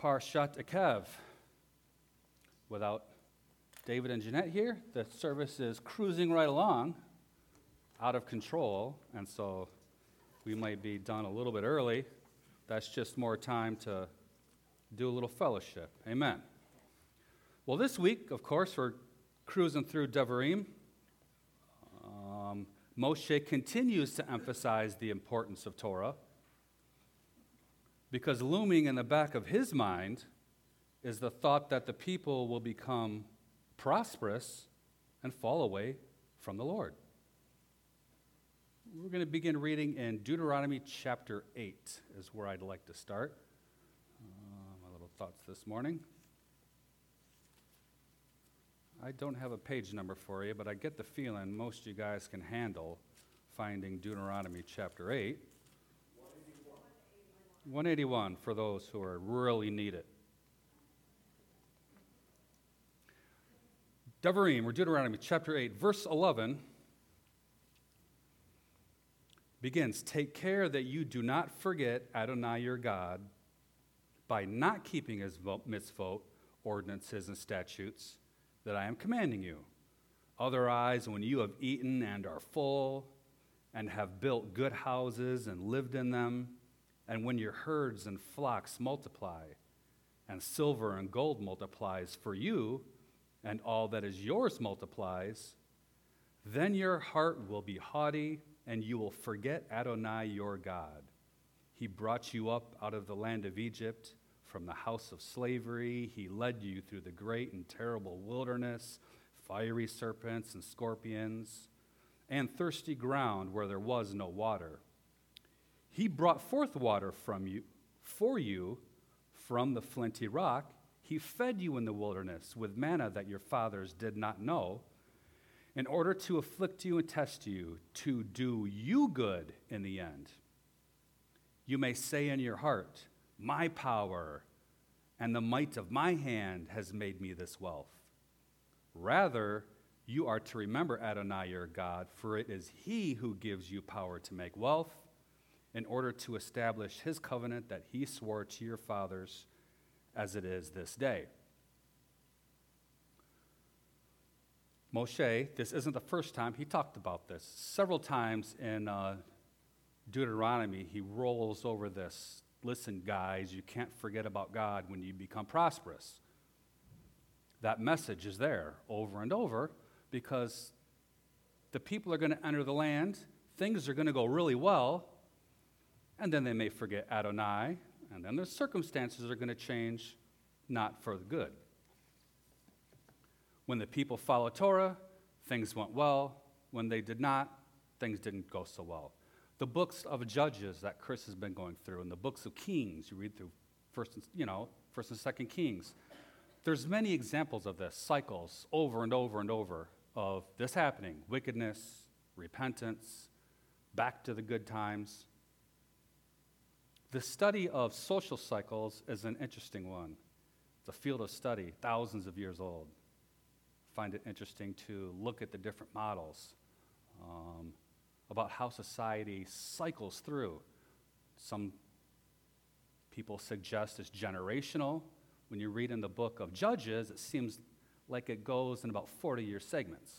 Parshat Ekev. Without David and Jeanette here, the service is cruising right along, out of control, and so we might be done a little bit early. That's just more time to do a little fellowship. Amen. Well, this week, of course, we're cruising through Devarim. Um, Moshe continues to emphasize the importance of Torah because looming in the back of his mind is the thought that the people will become prosperous and fall away from the Lord. We're going to begin reading in Deuteronomy chapter 8, is where I'd like to start. Uh, my little thoughts this morning. I don't have a page number for you, but I get the feeling most you guys can handle finding Deuteronomy chapter 8. 181 for those who are really need it. Devarim, or Deuteronomy chapter 8, verse 11 begins Take care that you do not forget Adonai your God by not keeping his mitzvot, ordinances, and statutes that I am commanding you. Otherwise, when you have eaten and are full, and have built good houses and lived in them, and when your herds and flocks multiply, and silver and gold multiplies for you, and all that is yours multiplies, then your heart will be haughty, and you will forget Adonai your God. He brought you up out of the land of Egypt from the house of slavery. He led you through the great and terrible wilderness, fiery serpents and scorpions, and thirsty ground where there was no water he brought forth water from you, for you from the flinty rock. He fed you in the wilderness with manna that your fathers did not know, in order to afflict you and test you, to do you good in the end. You may say in your heart, My power and the might of my hand has made me this wealth. Rather, you are to remember Adonai your God, for it is he who gives you power to make wealth in order to establish his covenant that he swore to your fathers as it is this day. Moshe, this isn't the first time he talked about this. Several times in uh, Deuteronomy, he rolls over this. Listen, guys, you can't forget about God when you become prosperous. That message is there over and over because the people are going to enter the land, things are going to go really well, and then they may forget Adonai, and then their circumstances are going to change, not for the good. When the people followed Torah, things went well. When they did not, things didn't go so well. The books of Judges that Chris has been going through, and the books of Kings, you read through first, and, you know, first and second Kings. There's many examples of this, cycles over and over and over of this happening: wickedness, repentance, back to the good times. The study of social cycles is an interesting one. It's a field of study, thousands of years old. I find it interesting to look at the different models um, about how society cycles through. Some people suggest it's generational. When you read in the book of Judges, it seems like it goes in about 40 year segments.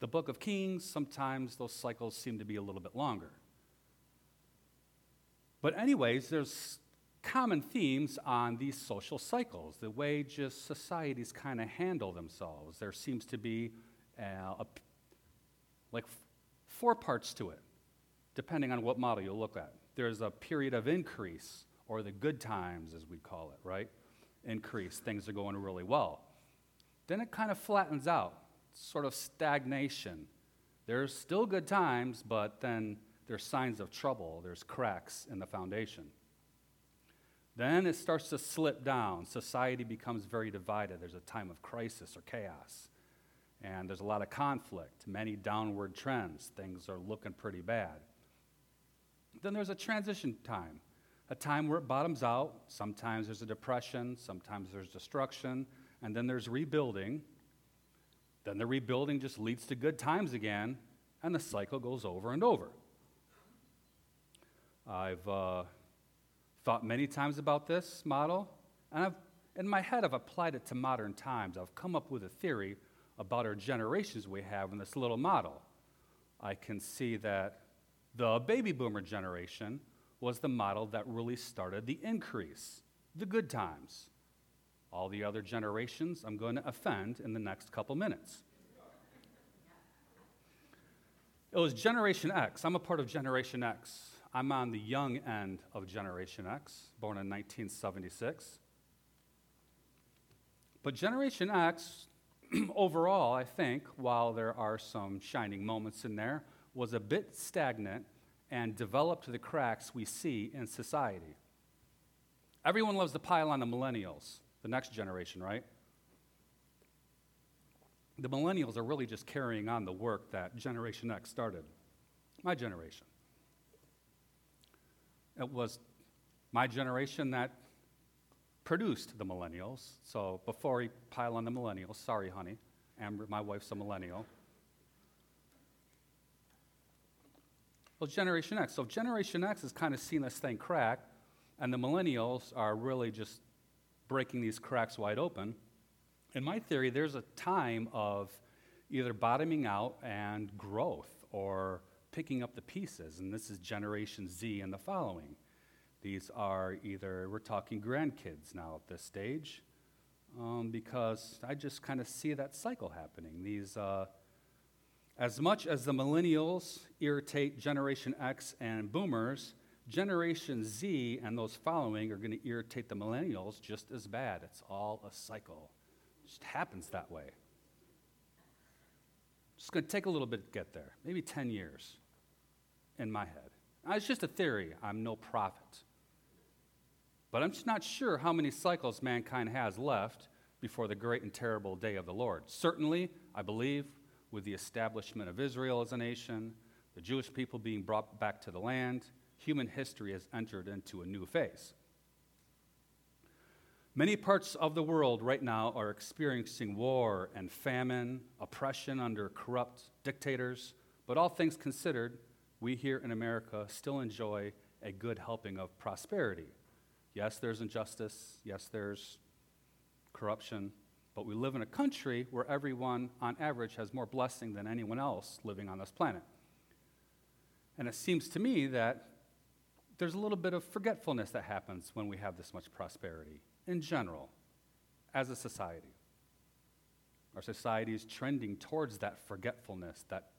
The book of Kings, sometimes those cycles seem to be a little bit longer. But, anyways, there's common themes on these social cycles, the way just societies kind of handle themselves. There seems to be uh, a, like four parts to it, depending on what model you look at. There's a period of increase, or the good times, as we call it, right? Increase, things are going really well. Then it kind of flattens out, sort of stagnation. There's still good times, but then there's signs of trouble, there's cracks in the foundation. Then it starts to slip down. Society becomes very divided. There's a time of crisis or chaos. And there's a lot of conflict, many downward trends. Things are looking pretty bad. Then there's a transition time, a time where it bottoms out. Sometimes there's a depression, sometimes there's destruction, and then there's rebuilding. Then the rebuilding just leads to good times again, and the cycle goes over and over. I've uh, thought many times about this model, and I've, in my head, I've applied it to modern times. I've come up with a theory about our generations we have in this little model. I can see that the baby boomer generation was the model that really started the increase, the good times. All the other generations I'm going to offend in the next couple minutes. It was Generation X. I'm a part of Generation X. I'm on the young end of Generation X, born in 1976. But Generation X, overall, I think, while there are some shining moments in there, was a bit stagnant and developed the cracks we see in society. Everyone loves to pile on the millennials, the next generation, right? The millennials are really just carrying on the work that Generation X started, my generation. It was my generation that produced the millennials. So before we pile on the millennials, sorry, honey, Amber, my wife's a millennial. Well, Generation X. So Generation X has kind of seen this thing crack, and the millennials are really just breaking these cracks wide open. In my theory, there's a time of either bottoming out and growth or picking up the pieces, and this is Generation Z and the following. These are either, we're talking grandkids now at this stage, um, because I just kind of see that cycle happening. These, uh, as much as the millennials irritate Generation X and boomers, Generation Z and those following are going to irritate the millennials just as bad. It's all a cycle. It just happens that way. It's going to take a little bit to get there, maybe 10 years in my head. Now, it's just a theory. I'm no prophet. But I'm just not sure how many cycles mankind has left before the great and terrible day of the Lord. Certainly, I believe, with the establishment of Israel as a nation, the Jewish people being brought back to the land, human history has entered into a new phase. Many parts of the world right now are experiencing war and famine, oppression under corrupt dictators, but all things considered, we here in America still enjoy a good helping of prosperity. Yes, there's injustice. Yes, there's corruption. But we live in a country where everyone, on average, has more blessing than anyone else living on this planet. And it seems to me that there's a little bit of forgetfulness that happens when we have this much prosperity in general as a society. Our society is trending towards that forgetfulness that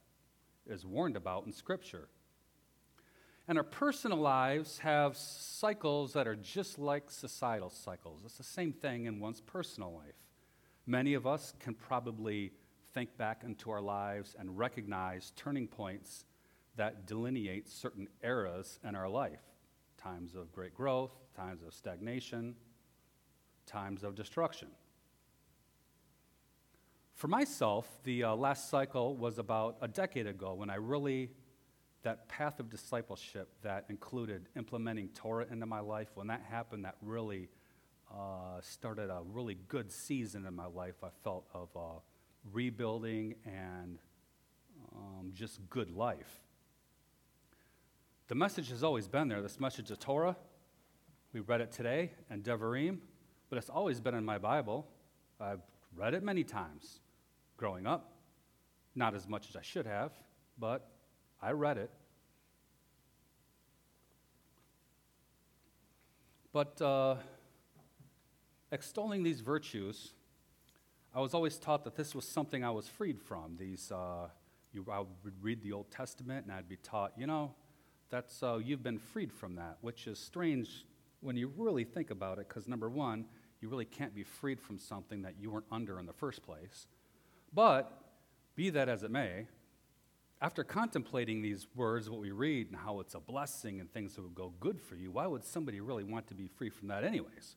is warned about in Scripture. And our personal lives have cycles that are just like societal cycles. It's the same thing in one's personal life. Many of us can probably think back into our lives and recognize turning points that delineate certain eras in our life times of great growth, times of stagnation, times of destruction. For myself, the uh, last cycle was about a decade ago when I really, that path of discipleship that included implementing Torah into my life, when that happened, that really uh, started a really good season in my life, I felt, of uh, rebuilding and um, just good life. The message has always been there this message of Torah. We read it today and Devarim, but it's always been in my Bible. I've read it many times growing up. Not as much as I should have, but I read it. But uh, extolling these virtues, I was always taught that this was something I was freed from. These, uh, you, I would read the Old Testament and I'd be taught, you know, that's uh, you've been freed from that, which is strange when you really think about it, because number one, you really can't be freed from something that you weren't under in the first place. But, be that as it may, after contemplating these words, what we read, and how it's a blessing and things that would go good for you, why would somebody really want to be free from that, anyways?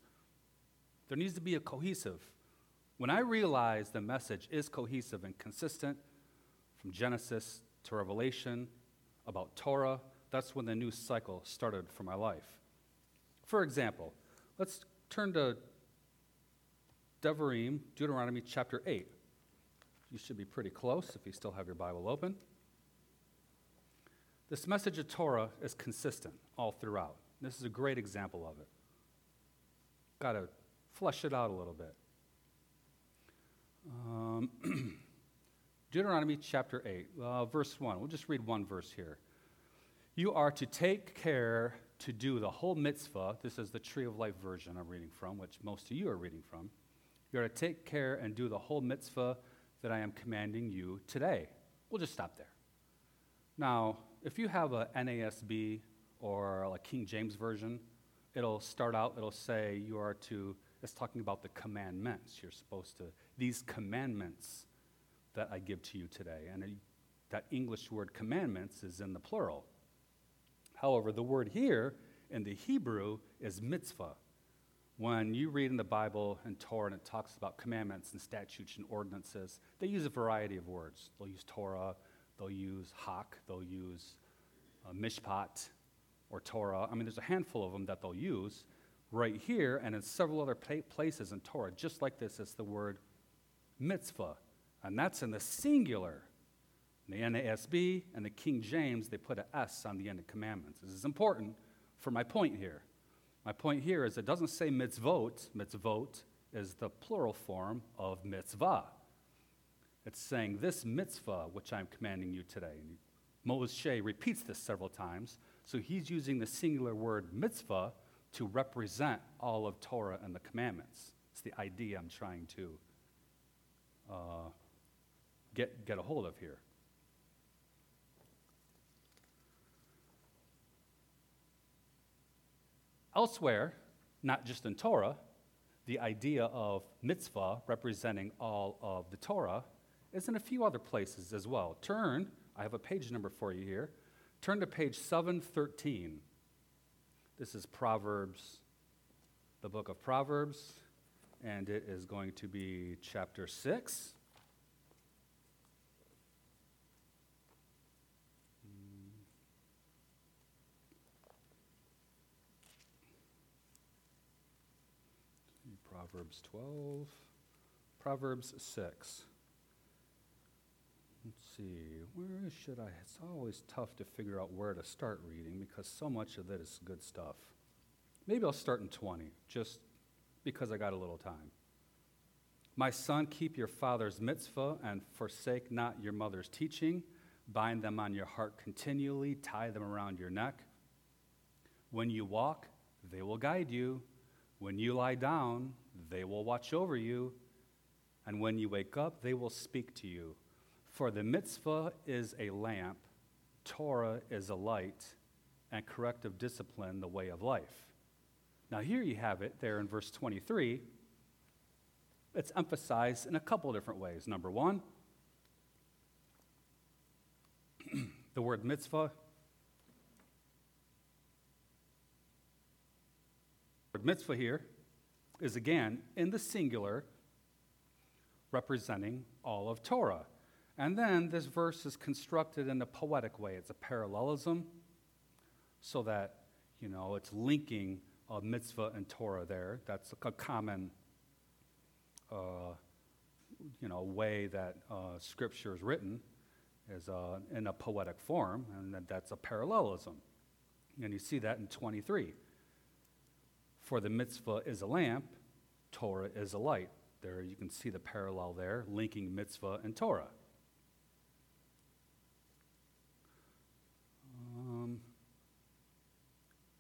There needs to be a cohesive. When I realize the message is cohesive and consistent from Genesis to Revelation about Torah, that's when the new cycle started for my life. For example, let's turn to Devarim, Deuteronomy chapter 8. You should be pretty close if you still have your Bible open. This message of Torah is consistent all throughout. This is a great example of it. Got to flesh it out a little bit. Um, Deuteronomy chapter 8, uh, verse 1. We'll just read one verse here. You are to take care to do the whole mitzvah. This is the Tree of Life version I'm reading from, which most of you are reading from. You are to take care and do the whole mitzvah that I am commanding you today. We'll just stop there. Now, if you have a NASB or a King James version, it'll start out, it'll say you are to, it's talking about the commandments. You're supposed to, these commandments that I give to you today. And that English word commandments is in the plural. However, the word here in the Hebrew is mitzvah. When you read in the Bible and Torah and it talks about commandments and statutes and ordinances, they use a variety of words. They'll use Torah, they'll use hak, they'll use uh, mishpat or Torah. I mean, there's a handful of them that they'll use. Right here and in several other places in Torah, just like this, it's the word mitzvah. And that's in the singular. In the NASB and the King James, they put an S on the end of commandments. This is important for my point here. My point here is it doesn't say mitzvot. Mitzvot is the plural form of mitzvah. It's saying this mitzvah, which I'm commanding you today. Moshe repeats this several times, so he's using the singular word mitzvah to represent all of Torah and the commandments. It's the idea I'm trying to uh, get, get a hold of here. Elsewhere, not just in Torah, the idea of mitzvah representing all of the Torah is in a few other places as well. Turn, I have a page number for you here. Turn to page 713. This is Proverbs, the book of Proverbs, and it is going to be chapter 6. Proverbs 12, Proverbs 6. Let's see, where should I? It's always tough to figure out where to start reading because so much of it is good stuff. Maybe I'll start in 20, just because I got a little time. My son, keep your father's mitzvah and forsake not your mother's teaching. Bind them on your heart continually, tie them around your neck. When you walk, they will guide you. When you lie down, they will watch over you. And when you wake up, they will speak to you. For the mitzvah is a lamp, Torah is a light, and corrective discipline the way of life. Now, here you have it there in verse 23. It's emphasized in a couple different ways. Number one, the word mitzvah Word mitzvah here is again in the singular, representing all of Torah. And then this verse is constructed in a poetic way. It's a parallelism so that, you know, it's linking a mitzvah and Torah there. That's a common, uh, you know, way that uh, Scripture is written, is uh, in a poetic form, and that's a parallelism. And you see that in 23. For the mitzvah is a lamp, Torah is a light. There you can see the parallel there, linking mitzvah and Torah. Um,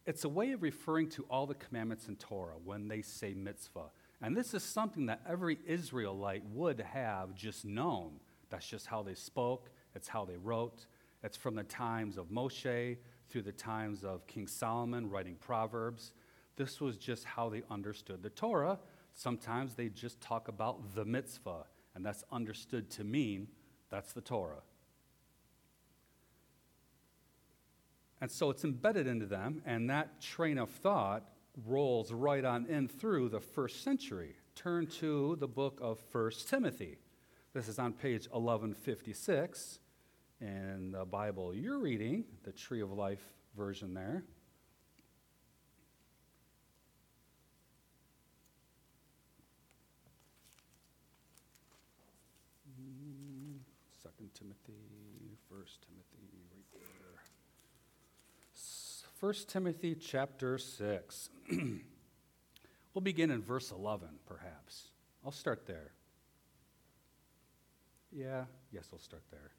it's a way of referring to all the commandments in Torah when they say mitzvah. And this is something that every Israelite would have just known. That's just how they spoke, it's how they wrote. It's from the times of Moshe through the times of King Solomon writing Proverbs. This was just how they understood the Torah. Sometimes they just talk about the mitzvah, and that's understood to mean that's the Torah. And so it's embedded into them, and that train of thought rolls right on in through the first century. Turn to the book of 1 Timothy. This is on page 1156 in the Bible you're reading, the Tree of Life version there. Second Timothy, First Timothy, right there. 1 Timothy chapter 6. we'll begin in verse 11, perhaps. I'll start there. Yeah, yes, I'll start there.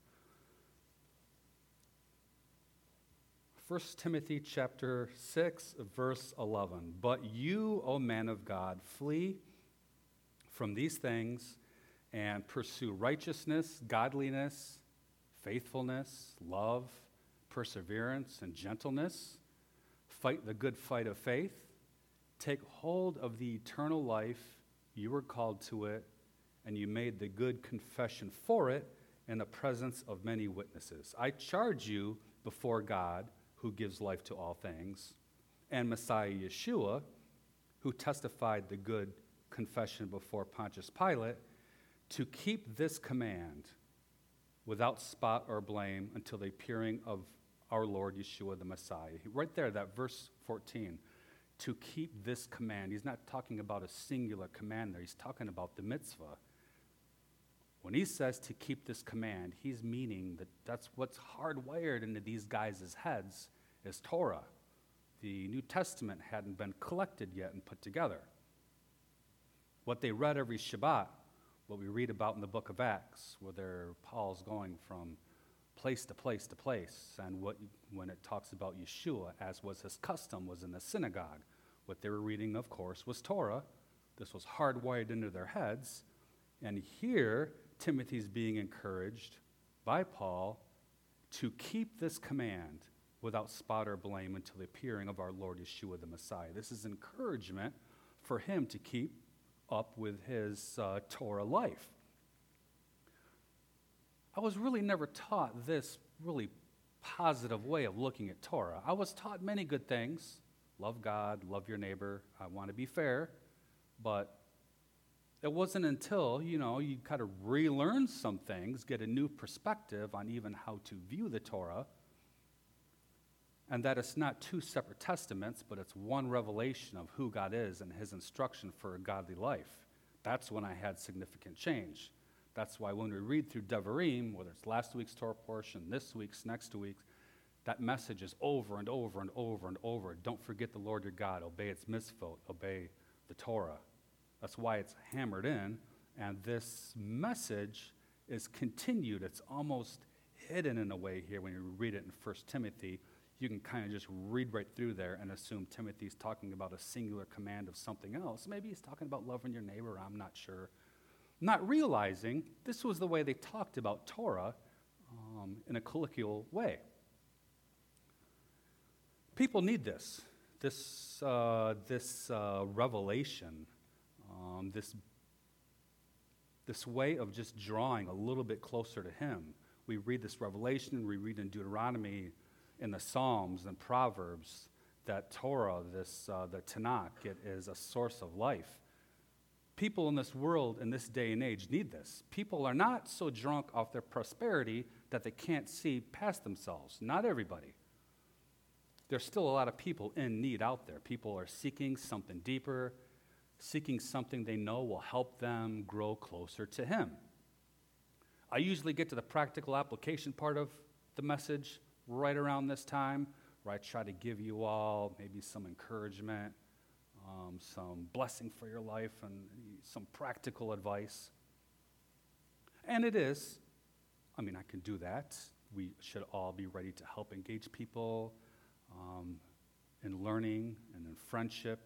1 Timothy chapter 6, verse 11. But you, O man of God, flee from these things and pursue righteousness, godliness, faithfulness, love, perseverance, and gentleness. Fight the good fight of faith. Take hold of the eternal life. You were called to it, and you made the good confession for it in the presence of many witnesses. I charge you before God who gives life to all things, and Messiah Yeshua, who testified the good confession before Pontius Pilate, to keep this command without spot or blame until the appearing of our Lord Yeshua the Messiah. Right there, that verse 14. To keep this command. He's not talking about a singular command there, he's talking about the mitzvah. When he says to keep this command, he's meaning that that's what's hardwired into these guys' heads is Torah. The New Testament hadn't been collected yet and put together. What they read every Shabbat, what we read about in the book of Acts, where Paul's going from place to place to place, and what, when it talks about Yeshua, as was his custom, was in the synagogue. What they were reading, of course, was Torah. This was hardwired into their heads. And here, Timothy's being encouraged by Paul to keep this command without spot or blame until the appearing of our Lord Yeshua the Messiah. This is encouragement for him to keep up with his uh, Torah life. I was really never taught this really positive way of looking at Torah. I was taught many good things love God, love your neighbor, I want to be fair, but it wasn't until, you know, you kind of relearn some things, get a new perspective on even how to view the Torah, and that it's not two separate testaments, but it's one revelation of who God is and his instruction for a godly life. That's when I had significant change. That's why when we read through Devarim, whether it's last week's Torah portion, this week's, next week's, that message is over and over and over and over. Don't forget the Lord your God. Obey its mitzvot. Obey the Torah. That's why it's hammered in. And this message is continued. It's almost hidden in a way here when you read it in 1 Timothy. You can kind of just read right through there and assume Timothy's talking about a singular command of something else. Maybe he's talking about loving your neighbor, I'm not sure. Not realizing this was the way they talked about Torah um, in a colloquial way. People need this, this, uh, this uh, revelation um, this, this way of just drawing a little bit closer to Him. We read this revelation, we read in Deuteronomy, in the Psalms and Proverbs, that Torah, this, uh, the Tanakh, it is a source of life. People in this world, in this day and age, need this. People are not so drunk off their prosperity that they can't see past themselves. Not everybody. There's still a lot of people in need out there. People are seeking something deeper, seeking something they know will help them grow closer to Him. I usually get to the practical application part of the message right around this time, where I try to give you all maybe some encouragement, um, some blessing for your life, and some practical advice. And it is, I mean, I can do that. We should all be ready to help engage people um, in learning and in friendship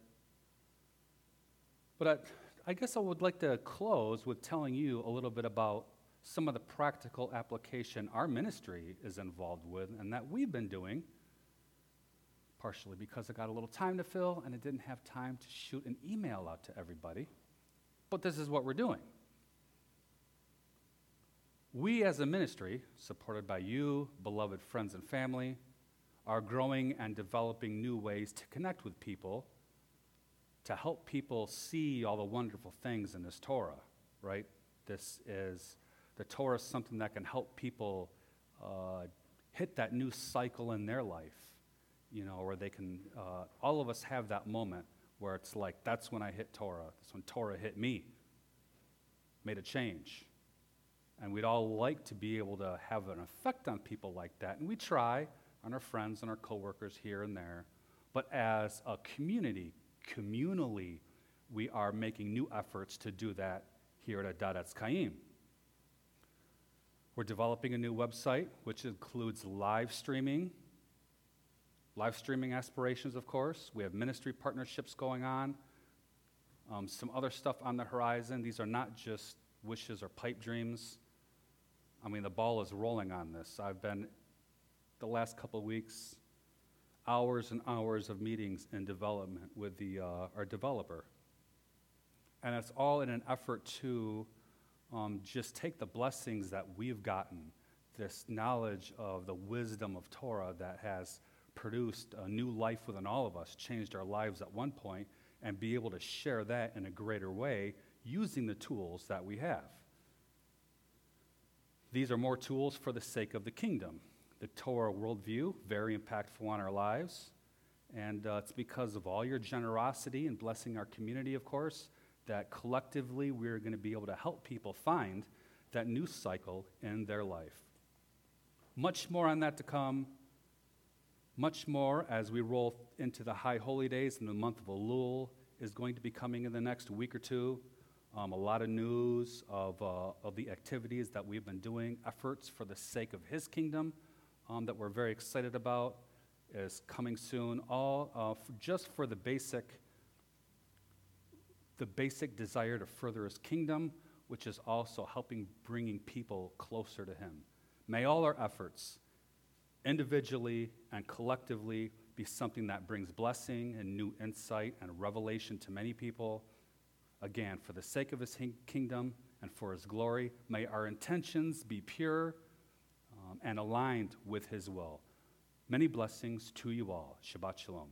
but I, I guess I would like to close with telling you a little bit about some of the practical application our ministry is involved with and that we've been doing, partially because I got a little time to fill and I didn't have time to shoot an email out to everybody. But this is what we're doing. We, as a ministry, supported by you, beloved friends and family, are growing and developing new ways to connect with people to help people see all the wonderful things in this Torah, right? This is, the Torah is something that can help people uh, hit that new cycle in their life, you know, where they can, uh, all of us have that moment where it's like, that's when I hit Torah. That's when Torah hit me, made a change. And we'd all like to be able to have an effect on people like that. And we try on our friends and our coworkers here and there, but as a community, communally, we are making new efforts to do that here at Adadat Chaim. We're developing a new website, which includes live streaming, live streaming aspirations, of course. We have ministry partnerships going on, um, some other stuff on the horizon. These are not just wishes or pipe dreams. I mean, the ball is rolling on this. I've been, the last couple weeks, hours and hours of meetings and development with the, uh, our developer. And it's all in an effort to um, just take the blessings that we've gotten, this knowledge of the wisdom of Torah that has produced a new life within all of us, changed our lives at one point, and be able to share that in a greater way using the tools that we have. These are more tools for the sake of the kingdom. The Torah worldview, very impactful on our lives. And uh, it's because of all your generosity and blessing our community, of course, that collectively we're going to be able to help people find that new cycle in their life. Much more on that to come. Much more as we roll into the high holy days and the month of Elul is going to be coming in the next week or two. Um, a lot of news of, uh, of the activities that we've been doing, efforts for the sake of His kingdom um, that we're very excited about is coming soon, all uh, for just for the basic the basic desire to further his kingdom, which is also helping bringing people closer to him. May all our efforts, individually and collectively, be something that brings blessing and new insight and revelation to many people. Again, for the sake of his kingdom and for his glory, may our intentions be pure um, and aligned with his will. Many blessings to you all. Shabbat Shalom.